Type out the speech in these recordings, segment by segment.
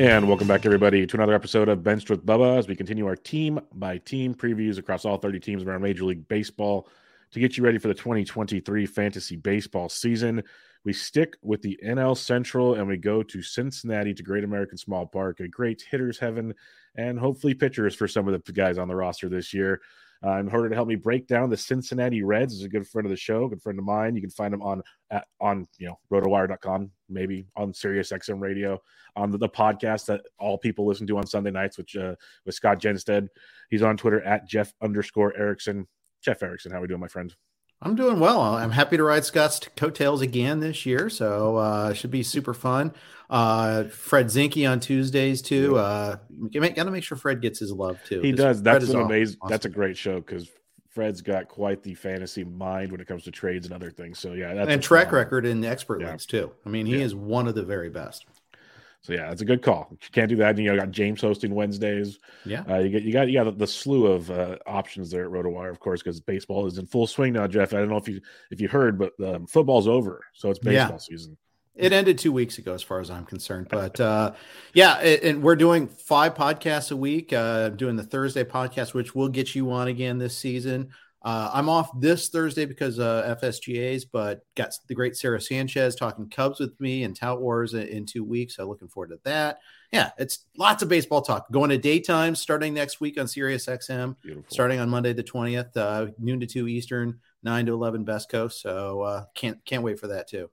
And welcome back, everybody, to another episode of Bench with Bubba as we continue our team by team previews across all 30 teams around Major League Baseball to get you ready for the 2023 fantasy baseball season. We stick with the NL Central and we go to Cincinnati to Great American Small Park, a great hitter's heaven, and hopefully pitchers for some of the guys on the roster this year. Uh, in order to help me break down the Cincinnati Reds, is a good friend of the show, good friend of mine. You can find him on at, on you know rotowire.com, maybe on Sirius XM radio, on the, the, podcast that all people listen to on Sunday nights, which uh, with Scott Jenstad. He's on Twitter at Jeff underscore Erickson. Jeff Erickson, how are we doing, my friend? I'm doing well. I'm happy to ride Scott's coattails again this year, so uh, should be super fun. Uh, Fred Zinkie on Tuesdays too. Uh, got to make sure Fred gets his love too. He does. That's an amazing. Awesome. That's a great show because Fred's got quite the fantasy mind when it comes to trades and other things. So yeah, and track record in the expert yeah. leagues too. I mean, he yeah. is one of the very best. So yeah, it's a good call. You can't do that. You know, I got James hosting Wednesdays. Yeah, uh, you get you got you got the, the slew of uh, options there at RotoWire, of course, because baseball is in full swing now. Jeff, I don't know if you if you heard, but um, football's over, so it's baseball yeah. season. It ended two weeks ago, as far as I'm concerned. But uh, yeah, and we're doing five podcasts a week. Uh, doing the Thursday podcast, which will get you on again this season. Uh, I'm off this Thursday because uh, FSGA's, but got the great Sarah Sanchez talking Cubs with me and Tout Wars in, in two weeks. So looking forward to that. Yeah, it's lots of baseball talk. Going to daytime starting next week on Sirius XM, Beautiful. starting on Monday the 20th, uh, noon to two Eastern, nine to 11 Best Coast. So uh, can't can't wait for that too.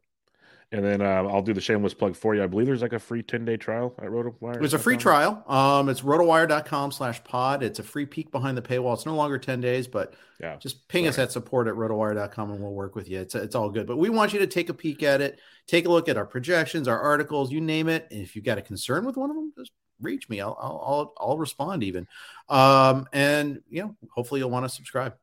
And then uh, I'll do the shameless plug for you. I believe there's like a free 10 day trial at RotoWire. It's a free trial. Um, it's rotowire.com slash pod. It's a free peek behind the paywall. It's no longer 10 days, but yeah, just ping right. us at support at rotowire.com and we'll work with you. It's, it's all good. But we want you to take a peek at it, take a look at our projections, our articles, you name it. And if you've got a concern with one of them, just reach me. I'll, I'll, I'll, I'll respond even. Um, and, you know, hopefully you'll want to subscribe.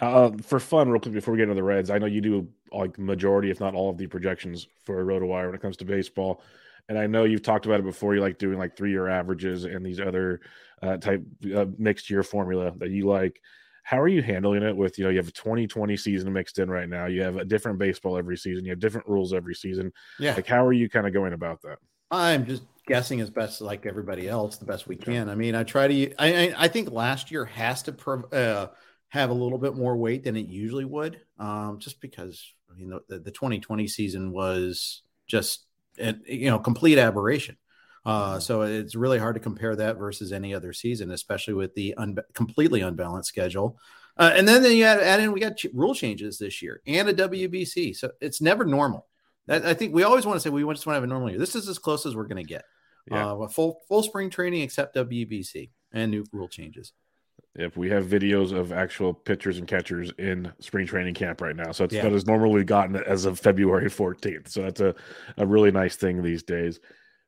Uh, for fun, real quick before we get into the Reds, I know you do like majority, if not all, of the projections for RotoWire when it comes to baseball, and I know you've talked about it before. You like doing like three-year averages and these other uh, type uh, mixed year formula that you like. How are you handling it with you know you have a 2020 season mixed in right now? You have a different baseball every season. You have different rules every season. Yeah, like how are you kind of going about that? I'm just guessing as best like everybody else, the best we can. I mean, I try to. I I, think last year has to. Prov- uh, have a little bit more weight than it usually would, um, just because I mean the, the 2020 season was just a, you know complete aberration. Uh, mm-hmm. so it's really hard to compare that versus any other season, especially with the un- completely unbalanced schedule. Uh, and then, then you add, add in we got ch- rule changes this year and a WBC, so it's never normal. That, I think we always want to say we just want to have a normal year. This is as close as we're going to get. Yeah. Uh, full full spring training except WBC and new rule changes if we have videos of actual pitchers and catchers in spring training camp right now. So it's yeah. not as normal gotten as of February 14th. So that's a, a really nice thing these days.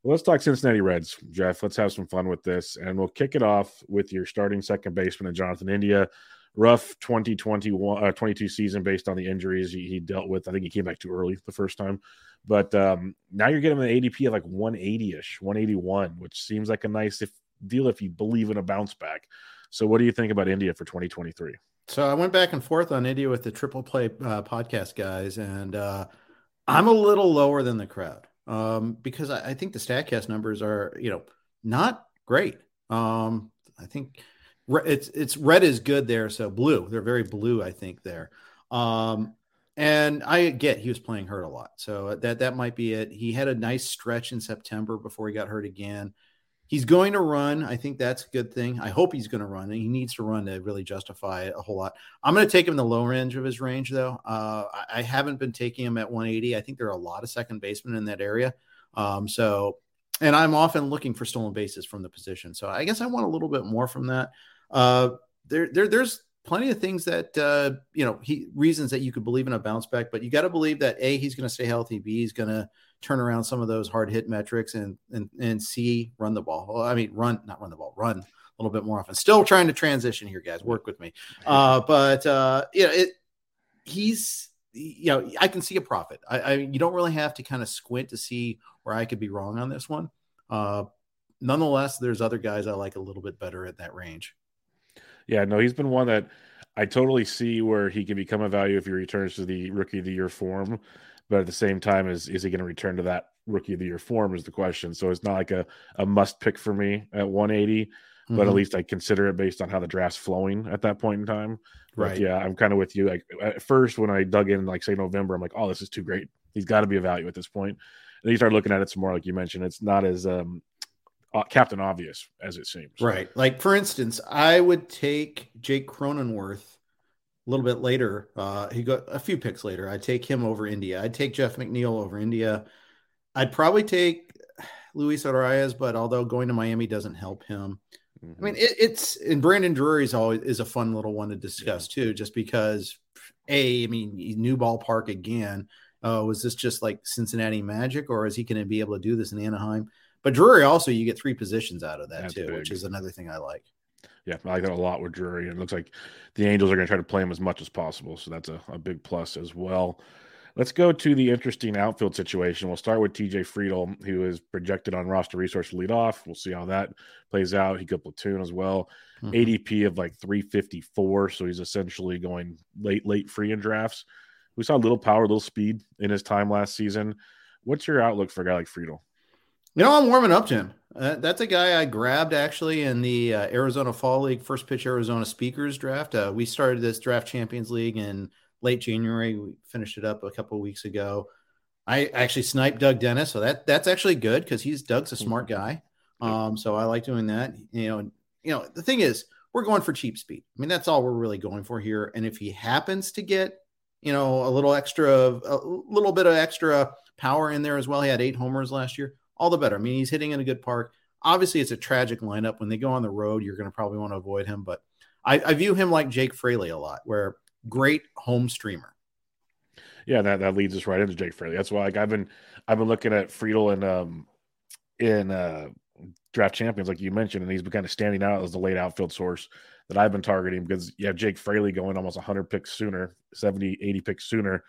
Well, let's talk Cincinnati Reds, Jeff. Let's have some fun with this. And we'll kick it off with your starting second baseman, Jonathan India. Rough 2021 uh, 22 season based on the injuries he, he, dealt with. I think he came back too early the first time. But um, now you're getting an ADP of like 180 ish, 181, which seems like a nice if, deal if you believe in a bounce back. So, what do you think about India for 2023? So I went back and forth on India with the Triple Play uh, podcast guys, and uh, I'm a little lower than the crowd um, because I, I, think the Statcast numbers are, you know, not great. Um, I think it's it's red is good there, so blue. They're very blue, I think there. Um, and I get he was playing hurt a lot, so that that might be it. He had a nice stretch in September before he got hurt again. He's going to run. I think that's a good thing. I hope he's going to run. He needs to run to really justify it a whole lot. I'm going to take him in the low range of his range, though. Uh, I haven't been taking him at 180. I think there are a lot of second basemen in that area. Um, so, and I'm often looking for stolen bases from the position. So I guess I want a little bit more from that. Uh, there, there, there's plenty of things that uh, you know he reasons that you could believe in a bounce back, but you got to believe that a he's going to stay healthy, b he's going to turn around some of those hard hit metrics, and and and see run the ball. Well, I mean, run not run the ball, run a little bit more often. Still trying to transition here, guys. Work with me. Uh, but uh, you know, it he's you know I can see a profit. I, I you don't really have to kind of squint to see where I could be wrong on this one. Uh, nonetheless, there's other guys I like a little bit better at that range. Yeah, no, he's been one that I totally see where he can become a value if he returns to the rookie of the year form. But at the same time, is is he going to return to that rookie of the year form is the question. So it's not like a, a must pick for me at 180, mm-hmm. but at mm-hmm. least I consider it based on how the draft's flowing at that point in time. Right. But yeah, I'm kind of with you. Like at first, when I dug in, like say November, I'm like, oh, this is too great. He's got to be a value at this point. And you start looking at it some more, like you mentioned, it's not as um, uh, Captain Obvious as it seems. Right. Like for instance, I would take Jake Cronenworth a little bit later. Uh, he got a few picks later. I'd take him over India. I'd take Jeff McNeil over India. I'd probably take Luis Arraez, but although going to Miami doesn't help him, mm-hmm. I mean it, it's and Brandon Drury is always is a fun little one to discuss yeah. too, just because a I mean new ballpark again. Uh, was this just like Cincinnati Magic, or is he going to be able to do this in Anaheim? But Drury also, you get three positions out of that That's too, big. which is another thing I like. Yeah, I like that a lot with Drury. And it looks like the Angels are going to try to play him as much as possible. So that's a, a big plus as well. Let's go to the interesting outfield situation. We'll start with TJ Friedl, who is projected on roster resource to lead off. We'll see how that plays out. He could platoon as well. Mm-hmm. ADP of like 354. So he's essentially going late, late free in drafts. We saw a little power, a little speed in his time last season. What's your outlook for a guy like Friedl? You know, I'm warming up to him. Uh, that's a guy I grabbed actually in the uh, Arizona Fall League First Pitch Arizona Speakers draft. Uh, we started this Draft Champions League in late January. We finished it up a couple weeks ago. I actually sniped Doug Dennis, so that that's actually good because he's Doug's a smart guy. Um, so I like doing that. You know, you know the thing is, we're going for cheap speed. I mean, that's all we're really going for here. And if he happens to get, you know, a little extra, a little bit of extra power in there as well, he had eight homers last year all the better. I mean, he's hitting in a good park. Obviously, it's a tragic lineup. When they go on the road, you're going to probably want to avoid him. But I, I view him like Jake Fraley a lot, where great home streamer. Yeah, that, that leads us right into Jake Fraley. That's why like, I've been I've been looking at Friedl and um in uh draft champions, like you mentioned, and he's been kind of standing out as the late outfield source that I've been targeting because you have Jake Fraley going almost 100 picks sooner, 70, 80 picks sooner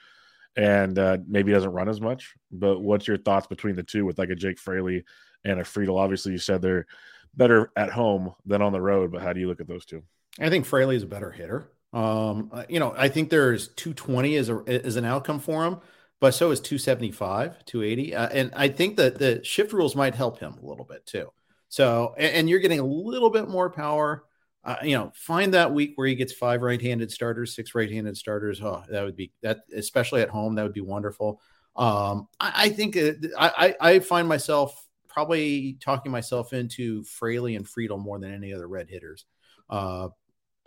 and uh, maybe doesn't run as much. But what's your thoughts between the two with like a Jake Fraley and a Friedl? Obviously, you said they're better at home than on the road, but how do you look at those two? I think Fraley is a better hitter. Um, you know, I think there's 220 as a as an outcome for him, but so is 275, 280, uh, and I think that the shift rules might help him a little bit too. So, and, and you're getting a little bit more power uh, you know, find that week where he gets five right-handed starters, six right-handed starters. Oh, that would be that, especially at home. That would be wonderful. Um, I, I think uh, I, I find myself probably talking myself into Fraley and Friedl more than any other red hitters. Uh,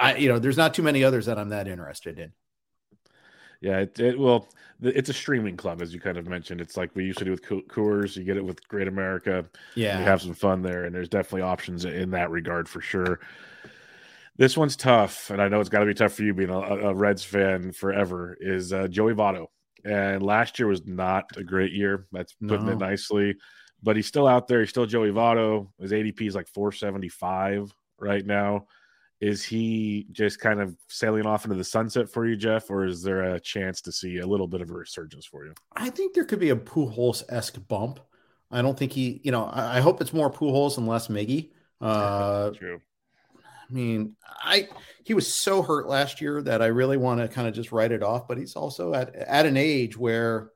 I, you know, there's not too many others that I'm that interested in. Yeah, it, it, well, it's a streaming club, as you kind of mentioned. It's like we used to do with Coors. You get it with Great America. Yeah, you have some fun there, and there's definitely options in that regard for sure. This one's tough, and I know it's got to be tough for you being a, a Reds fan forever. Is uh, Joey Votto, and last year was not a great year. That's putting no. it nicely, but he's still out there. He's still Joey Votto. His ADP is like 475 right now. Is he just kind of sailing off into the sunset for you, Jeff, or is there a chance to see a little bit of a resurgence for you? I think there could be a Pujols esque bump. I don't think he, you know, I, I hope it's more Pujols and less Miggy. Uh, True I mean, I he was so hurt last year that I really want to kind of just write it off. But he's also at at an age where,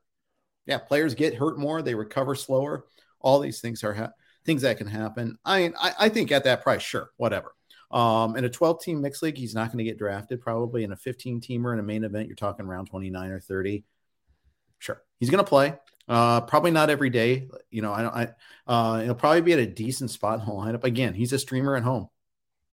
yeah, players get hurt more, they recover slower. All these things are ha- things that can happen. I I, I think at that price, sure, whatever. Um, in a 12 team mixed league, he's not going to get drafted. Probably in a 15 teamer in a main event, you're talking around 29 or 30. Sure, he's going to play. Uh, probably not every day. You know, I don't. I uh, he'll probably be at a decent spot in the lineup. Again, he's a streamer at home.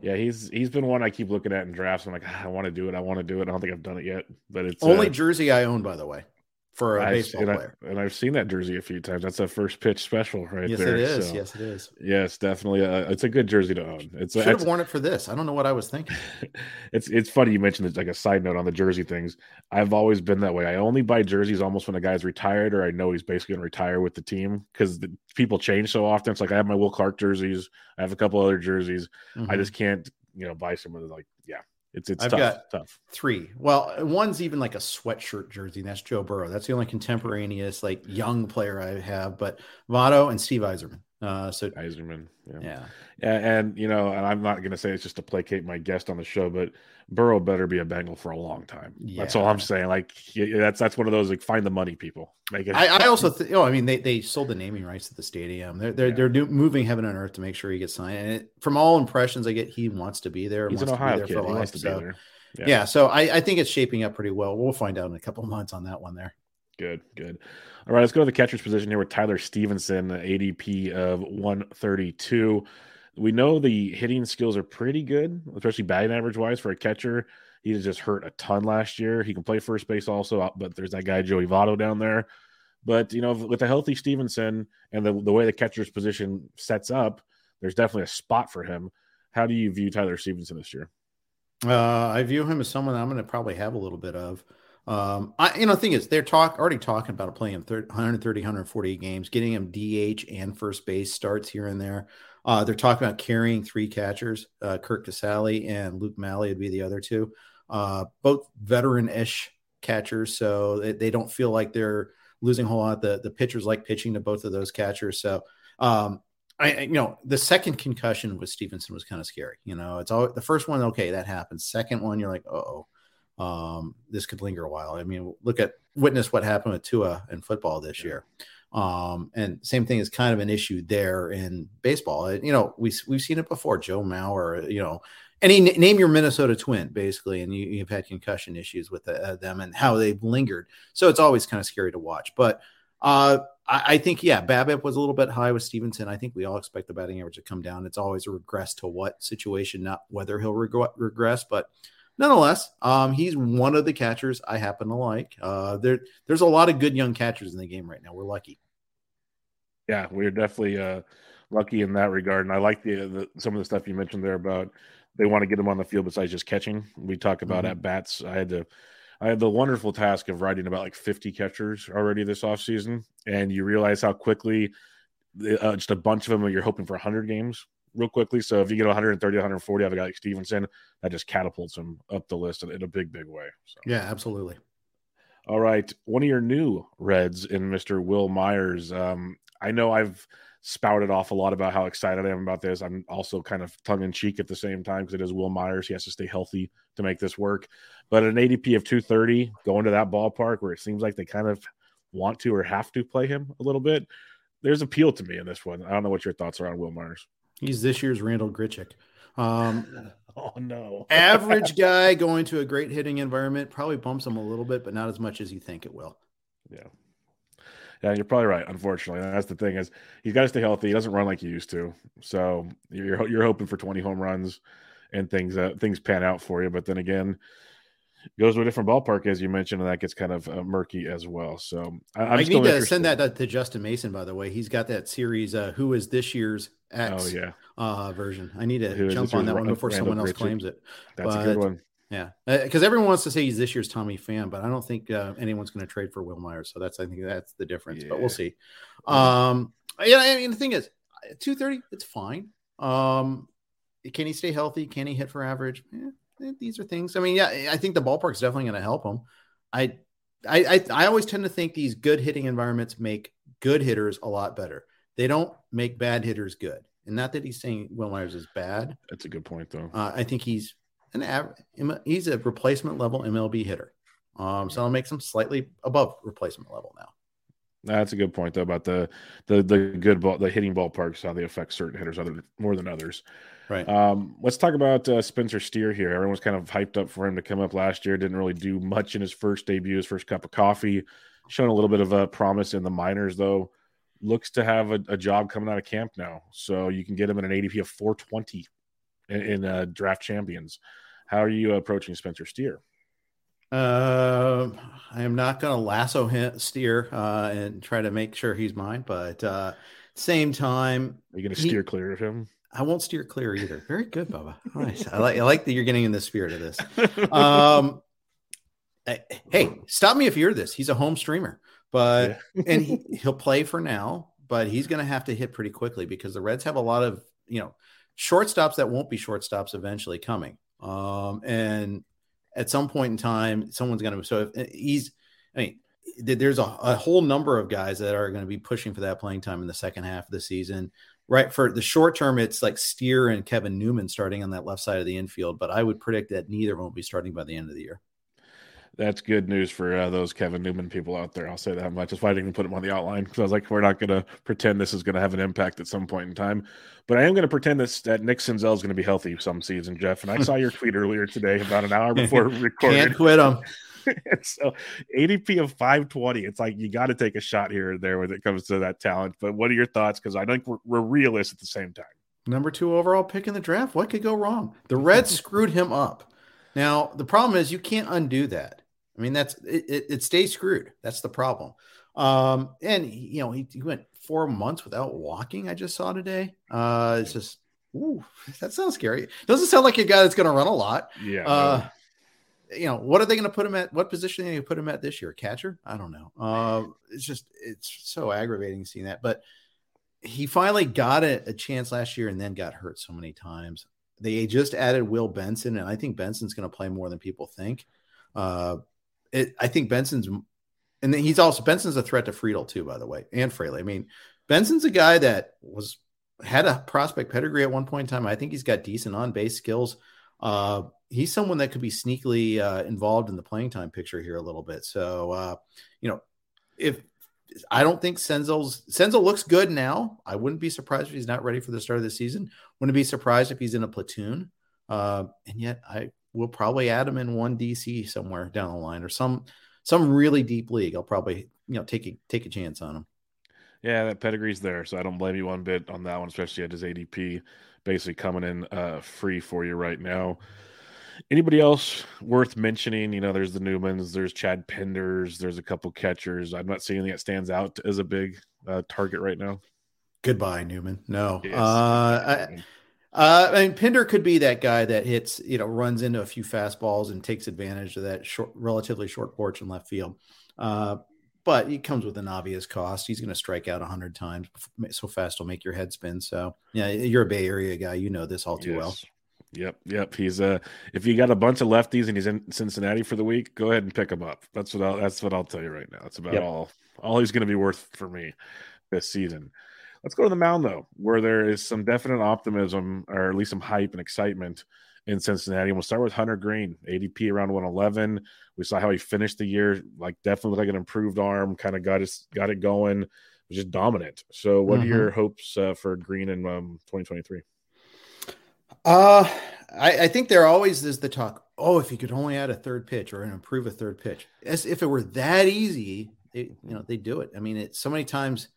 Yeah. He's he's been one I keep looking at in drafts. I'm like, ah, I want to do it. I want to do it. I don't think I've done it yet, but it's only uh, jersey I own, by the way, for a I've- baseball and I- player. and I've seen that jersey a few times. That's a first pitch special right yes, there. it is. so- Yes, it is. yes, definitely. A, it's a good jersey to own. It's Should have worn it for this. I don't know what I was thinking. it's it's funny you mentioned it like a side note on the jersey things. I've always been that way. I only buy jerseys almost when a guy's retired or I know he's basically going to retire with the team because the people change so often. It's like I have my Will Clark jerseys. I have a couple other jerseys. I Mhm. just can't you know buy some of the like yeah. It's it's I've tough. got- tough. three. Well, one's even like a sweatshirt jersey. And that's Joe Burrow. That's the only contemporaneous like young player I have. But Votto and Steve Yzerman. Uh, so Yzerman. Yeah. yeah, And, and you know, and I'm not going to say it's just to placate my guest on the show, but Burrow better be a Bengal for a long time. That's all I'm saying. Like that's that's one of those like find the money people. Make it. I, I also th- oh, I mean they, they sold the naming rights to the stadium. They're they're Yeah. they're do- moving heaven and earth to make sure he gets signed. And it, from all impressions I get, he wants to be there. He's an wants to be Ohio there kid. for He life, wants to so- be there. Yeah. Yeah. so I, I think it's shaping up pretty well. We'll find out in a couple months on that one there. Good, good. All right, let's go to the catcher's position here with Tyler Stephenson, ADP of 132. We know the hitting skills are pretty good, especially batting average wise for a catcher. He just hurt a ton last year. He can play first base also, but there's that guy Joey Votto down there. But you know, with a healthy Stephenson and the, the way the catcher's position sets up, there's definitely a spot for him. How do you view Tyler Stephenson this year? Uh, I view him as someone I'm going to probably have a little bit of. Um, I, you know, the thing is, they're talk already talking about playing him 30, 130, 140 games, getting him DH and first base starts here and there. Uh, they're talking about carrying three catchers, uh, Curt Casali and Luke Maile would be the other two, uh, both veteran-ish catchers, so they, they don't feel like they're losing a whole lot. The the pitchers like pitching to both of those catchers, so um, I- you know, the second concussion with Stephenson was kind of scary. You know, it's all the first one, okay, that happens. Second one, you're like, oh, um, this could linger a while. I mean, look at witness what happened with Tua in football this year. Um, and same thing is kind of an issue there in baseball. Uh, You know, we we've seen it before. Joe Mauer, you know, any name your Minnesota Twin basically, and you, you've had concussion issues with uh, them and how they've lingered. So it's always kind of scary to watch. But uh, I, I think yeah, BABIP was a little bit high with Stephenson. I think we all expect the batting average to come down. It's always a regress to what situation, not whether he'll reg- regress, but nonetheless, um, he's one of the catchers I happen to like. Uh, there, there's a lot of good young catchers in the game right now. We're lucky. Yeah, we're definitely uh, lucky in that regard, and I like the, the some of the stuff you mentioned there about they want to get him on the field besides just catching. We talk about Mhm. at bats. I had to, I had the wonderful task of writing about like 50 catchers already this offseason, and you realize how quickly uh, just a bunch of them you're hoping for 100 games real quickly. So if you get 130, 140 out of a guy like Stephenson, that just catapults him up the list in, in a big, big way. So. Yeah, absolutely. All right. One of your new Reds in Mr. Wil Myers. Um, I know I've spouted off a lot about how excited I am about this. I'm also kind of tongue in cheek at the same time because it is Wil Myers. He has to stay healthy to make this work. But an ADP of 230 going to that ballpark where it seems like they kind of want to or have to play him a little bit. There's appeal to me in this one. I don't know what your thoughts are on Wil Myers. He's this year's Randal Grichuk. Um, oh no, average guy going to a great hitting environment probably bumps him a little bit, but not as much as you think it will. Yeah. Yeah, you're probably right. Unfortunately, that's the thing is he's got to stay healthy. He doesn't run like he used to, so you're you're hoping for 20 home runs and things uh, things pan out for you. But then again, goes to a different ballpark as you mentioned, and that gets kind of uh, murky as well. So I, I need to send that to Justin Mason. By the way, he's got that series. Uh, who is this year's X? Oh yeah, uh, version. I need to who jump on that one before Randal someone else claims it. That's but, a good one. Yeah, because uh, everyone wants to say he's this year's Tommy Pham, but I don't think uh, anyone's going to trade for Wil Myers. So that's I think that's the difference. Yeah. But we'll see. Um, yeah, I mean the thing is, two thirty, it's fine. Um, can he stay healthy? Can he hit for average? Eh, eh, these are things. I mean, yeah, I think the ballpark's definitely going to help him. I, I, I, I always tend to think these good hitting environments make good hitters a lot better. They don't make bad hitters good. And not that he's saying Wil Myers is bad. That's a good point, though. Uh, I think he's an average. He's a replacement level MLB hitter. Um, so I'll make him slightly above replacement level now. That's a good point though about the the the good ball the hitting ballparks how they affect certain hitters other more than others. Right. Um, let's talk about uh, Spencer Steer here. Everyone's kind of hyped up for him to come up last year. Didn't really do much in his first debut, his first cup of coffee. Shown a little bit of a promise in the minors though. Looks to have a, a job coming out of camp now, so you can get him at an ADP of 420 in, in uh, draft champions. How are you approaching Spencer Steer? Uh, I am not going to lasso him, Steer uh, and try to make sure he's mine, but uh, same time, are you going to steer clear of him? I won't steer clear either. Very good, Bubba. Nice. I like I like that you're getting in the spirit of this. Um, hey, stop me if you hear this. He's a home streamer, but yeah. and he, he'll play for now, but he's going to have to hit pretty quickly because the Reds have a lot of you know shortstops that won't be shortstops eventually coming. Um, and at some point in time, someone's going to. So if he's, I mean, there's a, a, whole number of guys that are going to be pushing for that playing time in the second half of the season. Right for the short term, it's like Steer and Kevin Newman starting on that left side of the infield, but I would predict that neither won't be starting by the end of the year that's good news for uh, those Kevin Newman people out there. I'll say that much. That's why I didn't even put him on the outline because I was like, we're not going to pretend this is going to have an impact at some point in time. But I am going to pretend this, that Nick Senzel is going to be healthy some season, Jeff. And I saw your tweet earlier today, about an hour before recording. Can't quit him. so ADP of 520. It's like you got to take a shot here or there when it comes to that talent. But what are your thoughts? Because I think we're, we're realists at the same time. Number two overall pick in the draft. What could go wrong? The Reds screwed him up. Now the problem is you can't undo that. I mean, that's it, it, it stays screwed. That's the problem. Um, and you know, he, he, went four months without walking. I just saw today. Uh, it's just, ooh, that sounds scary. Doesn't sound like a guy that's going to run a lot. Yeah. Uh, you know, what are they going to put him at? What position are they going to put him at this year? Catcher? I don't know. Uh, it's just, it's so aggravating seeing that. But he finally got a, a chance last year and then got hurt so many times. They just added Will Benson, and I think Benson's going to play more than people think. Uh, it, I think Benson's, and he's also Benson's a threat to Friedl too, by the way, and Fraley. I mean, Benson's a guy that was had a prospect pedigree at one point in time. I think he's got decent on base skills. Uh, he's someone that could be sneakily uh, involved in the playing time picture here a little bit. So, uh, you know, if I don't think Senzel's Senzel looks good now, I wouldn't be surprised if he's not ready for the start of the season. Wouldn't be surprised if he's in a platoon. Uh, and yet, I we'll probably add him in one DC somewhere down the line or some some really deep league. I'll probably you know take a take a chance on him. Yeah, that pedigree's there, so I don't blame you one bit on that one, especially at his ADP basically coming in uh, free for you right now. Anybody else worth mentioning? You know, there's the Newmans, there's Chad Pinders, there's a couple catchers. I'm not seeing anything that stands out as a big uh, target right now. Goodbye, Newman. No, yes. uh, I, uh, I mean, Pinder could be that guy that hits, you know, runs into a few fastballs and takes advantage of that short, relatively short porch in left field. Uh, but it comes with an obvious cost. He's going to strike out a hundred times so fast, he'll make your head spin. So, yeah, you're a Bay Area guy. You know this all too yes. well. Yep, yep. He's uh if you got a bunch of lefties and he's in Cincinnati for the week, go ahead and pick him up. That's what I'll that's what I'll tell you right now. That's about yep. all all he's going to be worth for me this season. Let's go to the mound though, where there is some definite optimism or at least some hype and excitement in Cincinnati. And we'll start with Hunter Greene, ADP around 111. We saw how he finished the year, like definitely looked like an improved arm, kind of got his got it going, was just dominant. So, what mm-hmm. are your hopes uh, for Greene in um, 2023? Uh, I, I think there always is the talk. Oh, if you could only add a third pitch or improve a third pitch, as if it were that easy, they, you know, they do it. I mean, it's so many times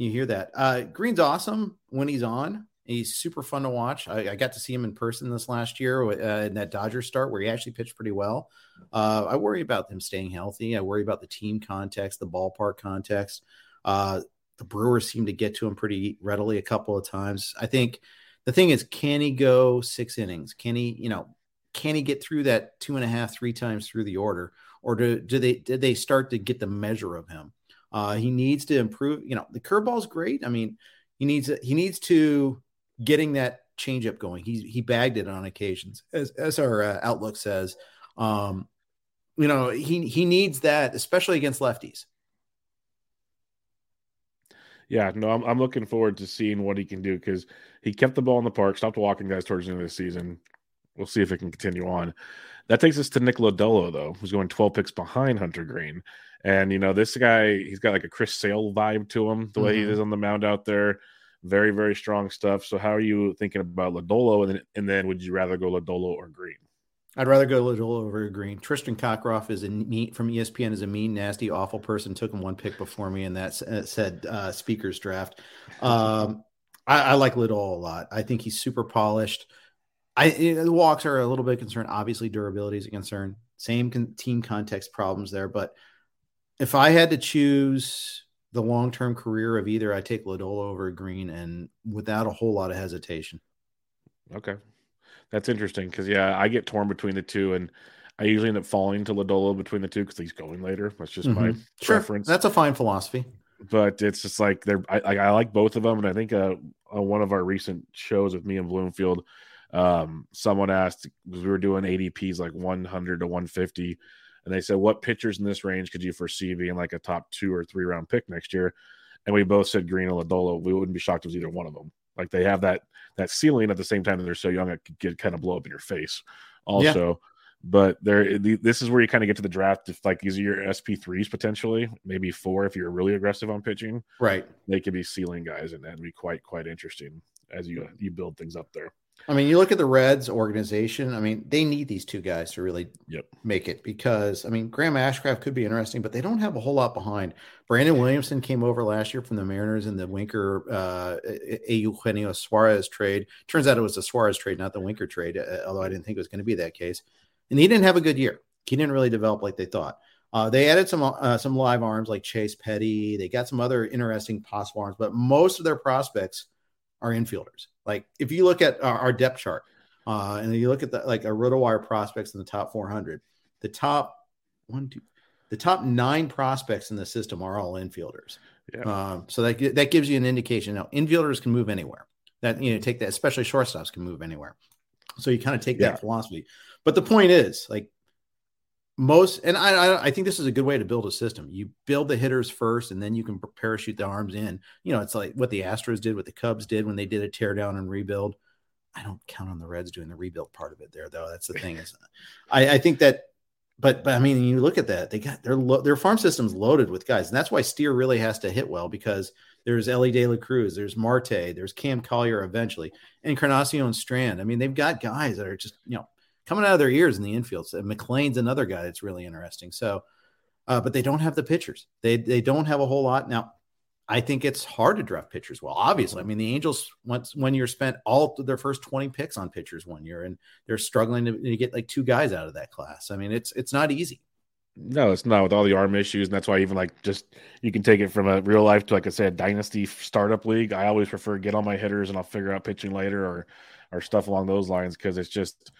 you hear that. Uh, Greene's awesome when he's on. He's super fun to watch. I, I got to see him in person this last year uh, in that Dodgers start where he actually pitched pretty well. Uh, I worry about him staying healthy. I worry about the team context, the ballpark context. Uh, the Brewers seem to get to him pretty readily a couple of times. I think the thing is, can he go six innings? Can he, you know, can he get through that two and a half, three times through the order, or do, do they did they start to get the measure of him? Uh, he needs to improve. You know, the curveball is great. I mean, he needs he needs to getting that changeup going. He he bagged it on occasions, as as our uh, outlook says. Um, you know, he he needs that, especially against lefties. Yeah, no, I'm, I'm looking forward to seeing what he can do because he kept the ball in the park, stopped walking guys towards the end of the season. We'll see if it can continue on. That takes us to Nick Lodolo, though, who's going 12 picks behind Hunter Greene. And, you know, this guy, he's got like a Chris Sale vibe to him, the mm-hmm. way he mm-hmm. is on the mound out there. Very, very strong stuff. So, how are you thinking about Lodolo? And then, and then would you rather go Lodolo or Greene? I'd rather go Lodolo over Greene. Tristan Cockcroft is a mean, from ESPN is a mean, nasty, awful person. Took him one pick before me, and that uh, said uh, speakers draft. Um, I, I, like Lodolo a lot. I think he's super polished. I the walks are a little bit concerned. Obviously, durability is a concern. Same con- team context problems there, but if I had to choose the long term career of either, I take Lodolo over Greene, and without a whole lot of hesitation. Okay, that's interesting because yeah, I get torn between the two, and I usually end up falling to Lodolo between the two because he's going later. That's just mm-hmm. my sure. preference. That's a fine philosophy. But it's just like they're I, I like both of them, and I think uh, on one of our recent shows with me and Bloomfield, um, someone asked because we were doing ADPs like 100 to 150, and they said, "What pitchers in this range could you foresee being like a top two or three round pick next year?" And we both said Greene and Lodolo. We wouldn't be shocked if it was either one of them. Like they have that that ceiling at the same time that they're so young, it could get kind of blow up in your face. Also, yeah. but there, this is where you kind of get to the draft. If like these are your SP threes potentially, maybe four if you're really aggressive on pitching, right? They could be ceiling guys, and that'd be quite quite interesting as you you build things up there. I mean, you look at the Reds organization. I mean, they need these two guys to really yep. make it because I mean, Graham Ashcraft could be interesting, but they don't have a whole lot behind. Brandon Williamson came over last year from the Mariners in the Winker uh, Eugenio Suarez trade. Turns out it was the Suarez trade, not the Winker trade. Uh, although I didn't think it was going to be that case. And he didn't have a good year. He didn't really develop like they thought. Uh, they added some uh, some live arms like Chase Petty. They got some other interesting possible arms, but most of their prospects are infielders. Like if you look at our, our depth chart, uh, and you look at the like a RotoWire prospects in the top 400, the top one, two, the top nine prospects in the system are all infielders. Yeah. Um, so that that gives you an indication. Now, infielders can move anywhere. That you know, take that, especially shortstops can move anywhere. So you kind of take yeah. that philosophy. But the point is, like most, and I, I think this is a good way to build a system. You build the hitters first, and then you can parachute the arms in. You know, it's like what the Astros did, what the Cubs did when they did a tear down and rebuild. I don't count on the Reds doing the rebuild part of it there, though. That's the thing is, I, I think that, but but I mean, you look at that, they got their lo- their farm system's loaded with guys, and that's why Steer really has to hit well because there's Elly De La Cruz, there's Marte, there's Cam Collier eventually, Encarnacion Strand. I mean, they've got guys that are just you know coming out of their ears in the infield. So McLain's another guy that's really interesting. So, uh, but they don't have the pitchers. They they don't have a whole lot now. I think it's hard to draft pitchers well. Obviously, I mean the Angels once one year spent all their first twenty picks on pitchers one year, and they're struggling to, to get like two guys out of that class. I mean it's it's not easy. No, it's not with all the arm issues, and that's why even like just you can take it from a real life to like I said, dynasty startup league. I always prefer get all my hitters and I'll figure out pitching later or or stuff along those lines because it's just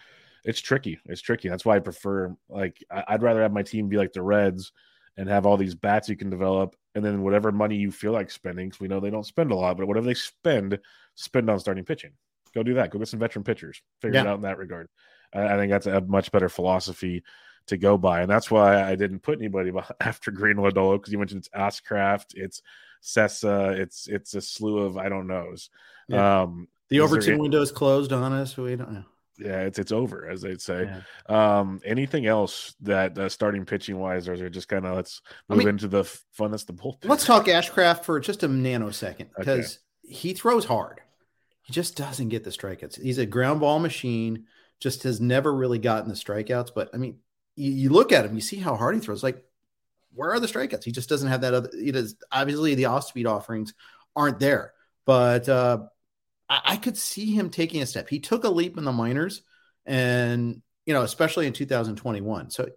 it's tricky. It's tricky. That's why I prefer like I'd rather have my team be like the Reds and have all these bats you can develop, and then whatever money you feel like spending, because we know they don't spend a lot, but whatever they spend, spend on starting pitching. Go do that. Go get some veteran pitchers. Figure yeah. it out in that regard. I, I think that's a much better philosophy to go by, and that's why I didn't put anybody after Greene Lodolo because you mentioned it's Ashcraft, it's Cessa, it's it's a slew of I don't knows. Yeah. Um, the Overton window is closed on us. We don't know. Yeah, it's it's over, as they'd say. Yeah. Um, anything else that uh, starting pitching wise, or is just kind of let's move I mean, into the fun that's the bullpen? Let's talk Ashcraft for just a nanosecond because okay. he throws hard. He just doesn't get the strikeouts. He's a ground ball machine. Just has never really gotten the strikeouts. But I mean, you, you look at him, you see how hard he throws. Like, where are the strikeouts? He just doesn't have that other. It is obviously the off speed offerings aren't there. But uh, I, I could see him taking a step. He took a leap in the minors, and you know, especially in 2021. So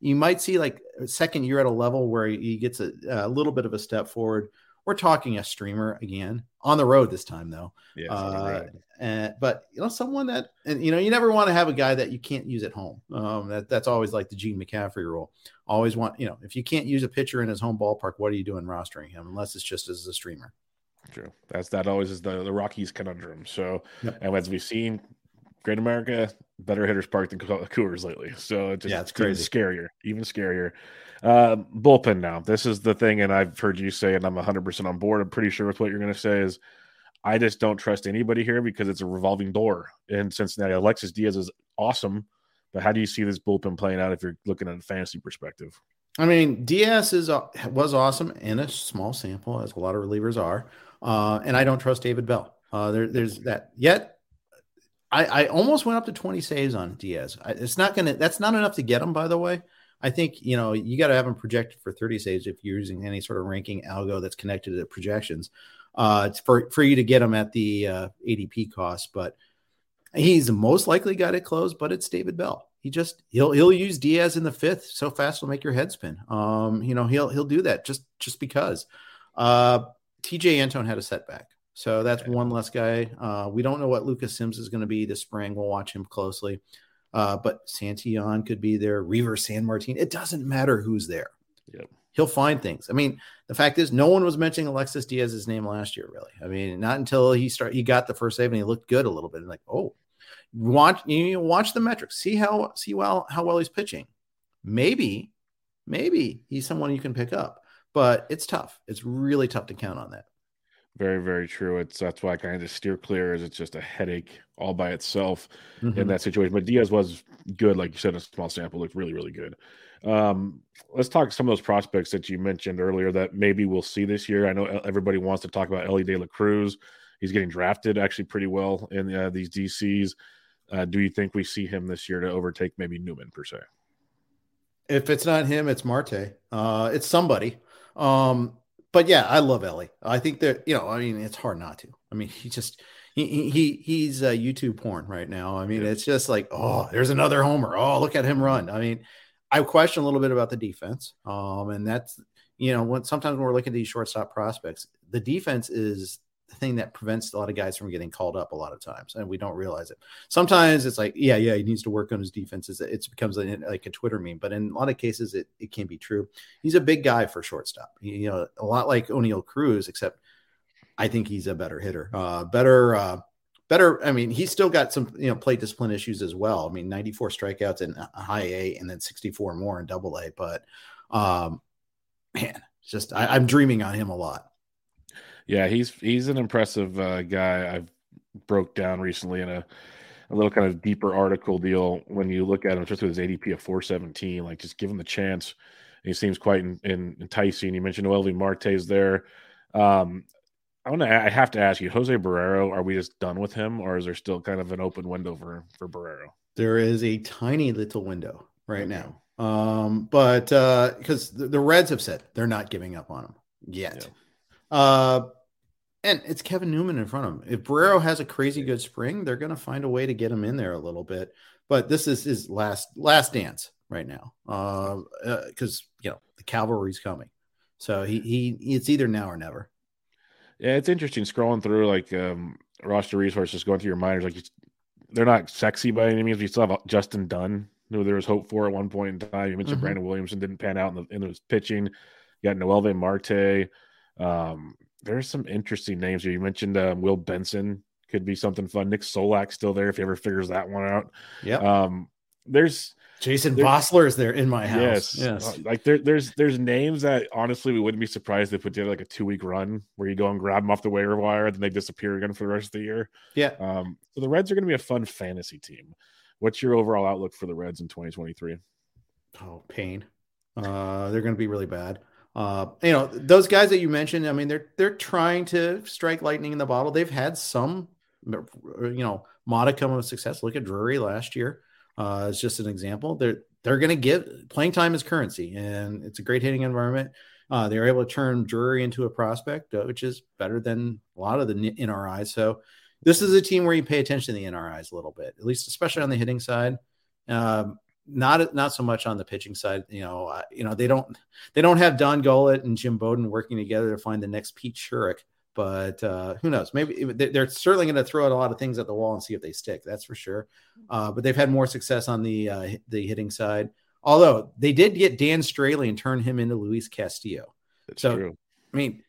you might see like a second year at a level where he gets a, a little bit of a step forward. We're talking a streamer again on the road this time, though. Yeah, uh, and, but you know, someone that and you know, you never want to have a guy that you can't use at home. Um, that that's always like the Gene McCaffrey rule. Always want you know, if you can't use a pitcher in his home ballpark, what are you doing rostering him? Unless it's just as a streamer. True. That's that always is the the Rockies conundrum. So, yep. and as we've seen, Great America better hitters park than Coors lately. So it's just, yeah, it's crazy, scarier, even scarier. Uh, bullpen now. This is the thing, and I've heard you say, and I'm 100 percent on board. I'm pretty sure with what you're going to say is, I just don't trust anybody here because it's a revolving door in Cincinnati. Alexis Diaz is awesome, but how do you see this bullpen playing out if you're looking at a fantasy perspective? I mean, Diaz is was awesome in a small sample, as a lot of relievers are. Uh, and I don't trust David Bell. Uh, there, there's that yet. I, I almost went up to 20 saves on Diaz. I, it's not to, that's not enough to get him, by the way. I think, you know, you got to have him projected for 30 saves if you're using any sort of ranking algo that's connected to projections uh, for, for you to get him at the uh, ADP cost. But he's the most likely guy to close, but it's David Bell. He just he'll he'll use Diaz in the fifth so fast it'll make your head spin. Um, you know, he'll he'll do that just just because. Uh Tejay Antone had a setback. So that's one less guy. Uh, we don't know what Lucas Sims is going to be this spring. We'll watch him closely. Uh, but Santillan could be there. Reiver Sanmartin. It doesn't matter who's there. Yep. He'll find things. I mean, the fact is, no one was mentioning Alexis Diaz's name last year, really. I mean, not until he start he got the first save and he looked good a little bit. And like, oh, watch you watch the metrics, see how see well how well he's pitching. Maybe, maybe he's someone you can pick up but it's tough. It's really tough to count on that. Very, very true. It's that's why I kind of steer clear as it's just a headache all by itself mm-hmm. in that situation. But Diaz was good, like you said, a small sample looked really, really good. Um, let's talk some of those prospects that you mentioned earlier that maybe we'll see this year. I know everybody wants to talk about Elly De La Cruz. He's getting drafted actually pretty well in uh, these DCs. Uh, do you think we see him this year to overtake maybe Newman per se? If it's not him, it's Marte. Uh, it's somebody. Um, but yeah, I love Elly. I think that you know, I mean, it's hard not to. I mean, he just he he he's uh, YouTube porn right now. I mean, yeah. it's just like, oh, there's another homer. Oh, look at him run. I mean, I question a little bit about the defense. Um, and that's you know, when sometimes when we're looking at these shortstop prospects, the defense is thing that prevents a lot of guys from getting called up a lot of times, and we don't realize it. Sometimes it's like, yeah, yeah, he needs to work on his defenses. It becomes like a Twitter meme, but in a lot of cases, it, it can be true. He's a big guy for shortstop. You know, a lot like Oneil Cruz, except I think he's a better hitter, uh, better. Uh, better. I mean, he's still got some, you know, plate discipline issues as well. I mean, 94 strikeouts in high A and then 64 more in double A. But um, man, just I, I'm dreaming on him a lot. Yeah, he's he's an impressive uh, guy. I've broke down recently in a, a little kind of deeper article deal. When you look at him, just with his ADP of 417, like just give him the chance. He seems quite in, in, enticing. You mentioned Noelvi Marte's there. Um, I want to. I have to ask you, Jose Barrero. Are we just done with him, or is there still kind of an open window for for Barrero? There is a tiny little window right okay. now. Um, but because uh, the, the, Reds have said they're not giving up on him yet. Yeah. Uh, and it's Kevin Newman in front of him. If Barrero has a crazy good spring, they're going to find a way to get him in there a little bit. But this is his last last dance right now, because uh, uh, you know the cavalry's coming. So he he it's either now or never. Yeah, it's interesting scrolling through like um, roster resources, going through your minors. Like they're not sexy by any means. We still have Justin Dunn, who there was hope for at one point in time. You mentioned mm-hmm. Brandon Williamson didn't pan out in the in his pitching. You got Noelvi Marte. Um, there's some interesting names here. You mentioned um, Will Benson could be something fun. Nick Solak still there if he ever figures that one out. Yeah. Um, there's Jason Vosler is there in my house. Yes, yes. Uh, like there, there's there's names that honestly we wouldn't be surprised they put together like a two week run where you go and grab them off the waiver wire, then they disappear again for the rest of the year. Yeah. Um, so the Reds are going to be a fun fantasy team. What's your overall outlook for the Reds in 2023? Oh, pain. Uh, they're going to be really bad. Uh, you know, those guys that you mentioned, I mean, they're they're trying to strike lightning in the bottle. They've had some, you know, modicum of success. Look at Drury last year. Uh, it's just an example. They're they're going to give playing time is currency, and it's a great hitting environment. Uh, they're able to turn Drury into a prospect, uh, which is better than a lot of the NRIs. So this is a team where you pay attention to the NRIs a little bit, at least especially on the hitting side. Um, not not so much on the pitching side. You know, uh, you know they don't they don't have Don Gullett and Jim Bowden working together to find the next Pete Schourek. But uh, who knows? Maybe they're certainly going to throw out a lot of things at the wall and see if they stick. That's for sure. Uh, but they've had more success on the uh, the hitting side. Although they did get Dan Straily and turn him into Luis Castillo. That's so, true. I mean,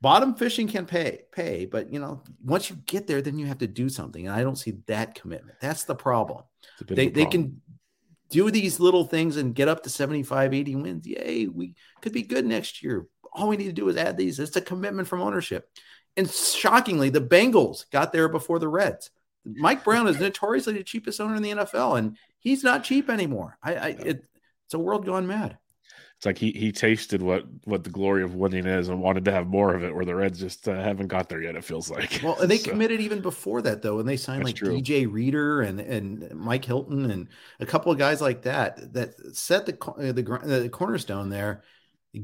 bottom fishing can pay pay, but you know, once you get there, then you have to do something. And I don't see that commitment. That's the problem. They they can do these little things and get up to 75, 80 wins. Yay, we could be good next year. All we need to do is add these. It's a commitment from ownership. And shockingly, the Bengals got there before the Reds. Mike Brown is notoriously the cheapest owner in the NFL, and he's not cheap anymore. I, I it, it's a world gone mad it's like he he tasted what what the glory of winning is and wanted to have more of it where the reds just uh, haven't got there yet it feels like well they so. committed even before that though and they signed That's like true. dj reader and and mike hilton and a couple of guys like that that set the uh, the, the cornerstone there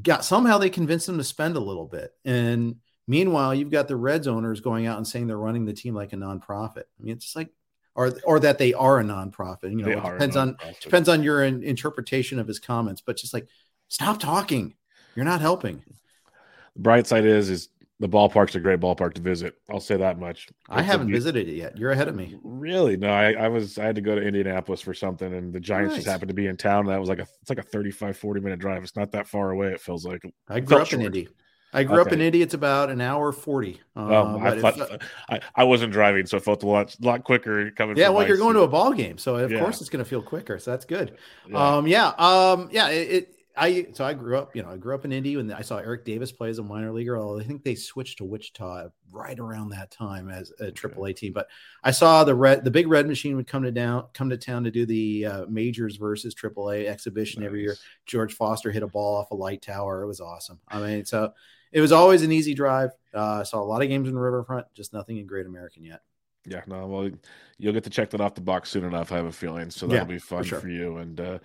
got somehow they convinced them to spend a little bit and meanwhile you've got the reds owners going out and saying they're running the team like a nonprofit i mean it's like or or that they are a nonprofit you know it depends on depends on your in, interpretation of his comments but just like Stop talking. You're not helping. The bright side is is the ballpark's a great ballpark to visit. I'll say that much. It's I haven't be- visited it yet. You're ahead of me. Really? No, I, I, was I had to go to Indianapolis for something and the Giants nice. just happened to be in town. That was like a it's like a 35, 40 minute drive. It's not that far away, it feels like. I grew up short. in Indy. I grew okay. up in Indy. It's about an hour forty. Um, oh, I thought uh, I, I wasn't driving, so it felt a lot lot quicker coming. Yeah, well, you're going to a ball game, so of yeah. course it's going to feel quicker. So that's good. Yeah. Um, yeah, um, yeah. It, it, I so I grew up, you know, I grew up in Indy and I saw Eric Davis play as a minor leaguer. Although I think they switched to Wichita right around that time as a Triple A team. But I saw the red, the big red machine would come to down, come to town to do the uh, majors versus Triple A exhibition nice. every year. George Foster hit a ball off a light tower. It was awesome. I mean, so it was always an easy drive. Uh, I saw a lot of games in the Riverfront, just nothing in Great American yet. Yeah, no, well, you'll get to check that off the box soon enough. I have a feeling, so that'll yeah, be fun for, sure. for you. And uh,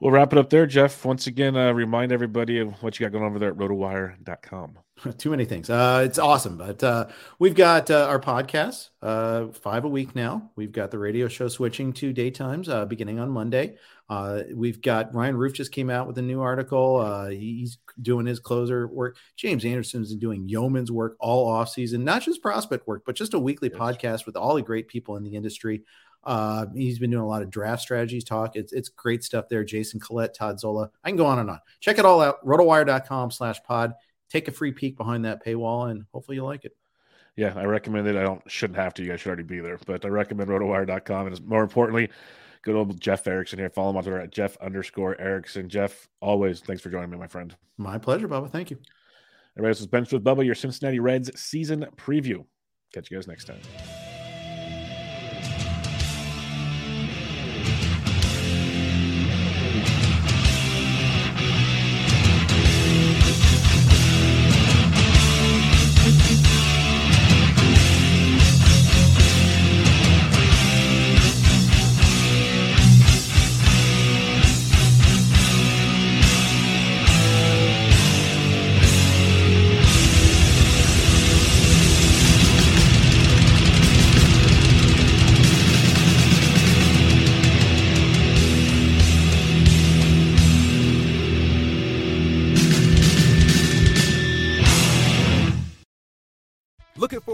We'll wrap it up there, Jeff. Once again, uh, remind everybody of what you got going over there at rotowire.com. Too many things. Uh, it's awesome. But uh, we've got uh, our podcast, uh, five a week now. We've got the radio show switching to daytimes uh, beginning on Monday. Uh, we've got Ryan Rufe just came out with a new article. he's doing his closer work. James Anderson's doing yeoman's work all off season, not just prospect work, but just a weekly yes. podcast with all the great people in the industry. Uh, he's been doing a lot of draft strategies talk. It's, it's great stuff there. Jason Collette, Todd Zola. I can go on and on. Check it all out. Rotowire.com slash pod. Take a free peek behind that paywall and hopefully you like it. Yeah, I recommend it. I don't shouldn't have to. You guys should already be there, but I recommend rotowire.com. And more importantly, good old Jeff Erickson here. Follow him on Twitter at Jeff underscore Erickson. Jeff, always thanks for joining me, my friend. My pleasure, Bubba. Thank you. Everybody, this is Benched with Bubba, your Cincinnati Reds season preview. Catch you guys next time.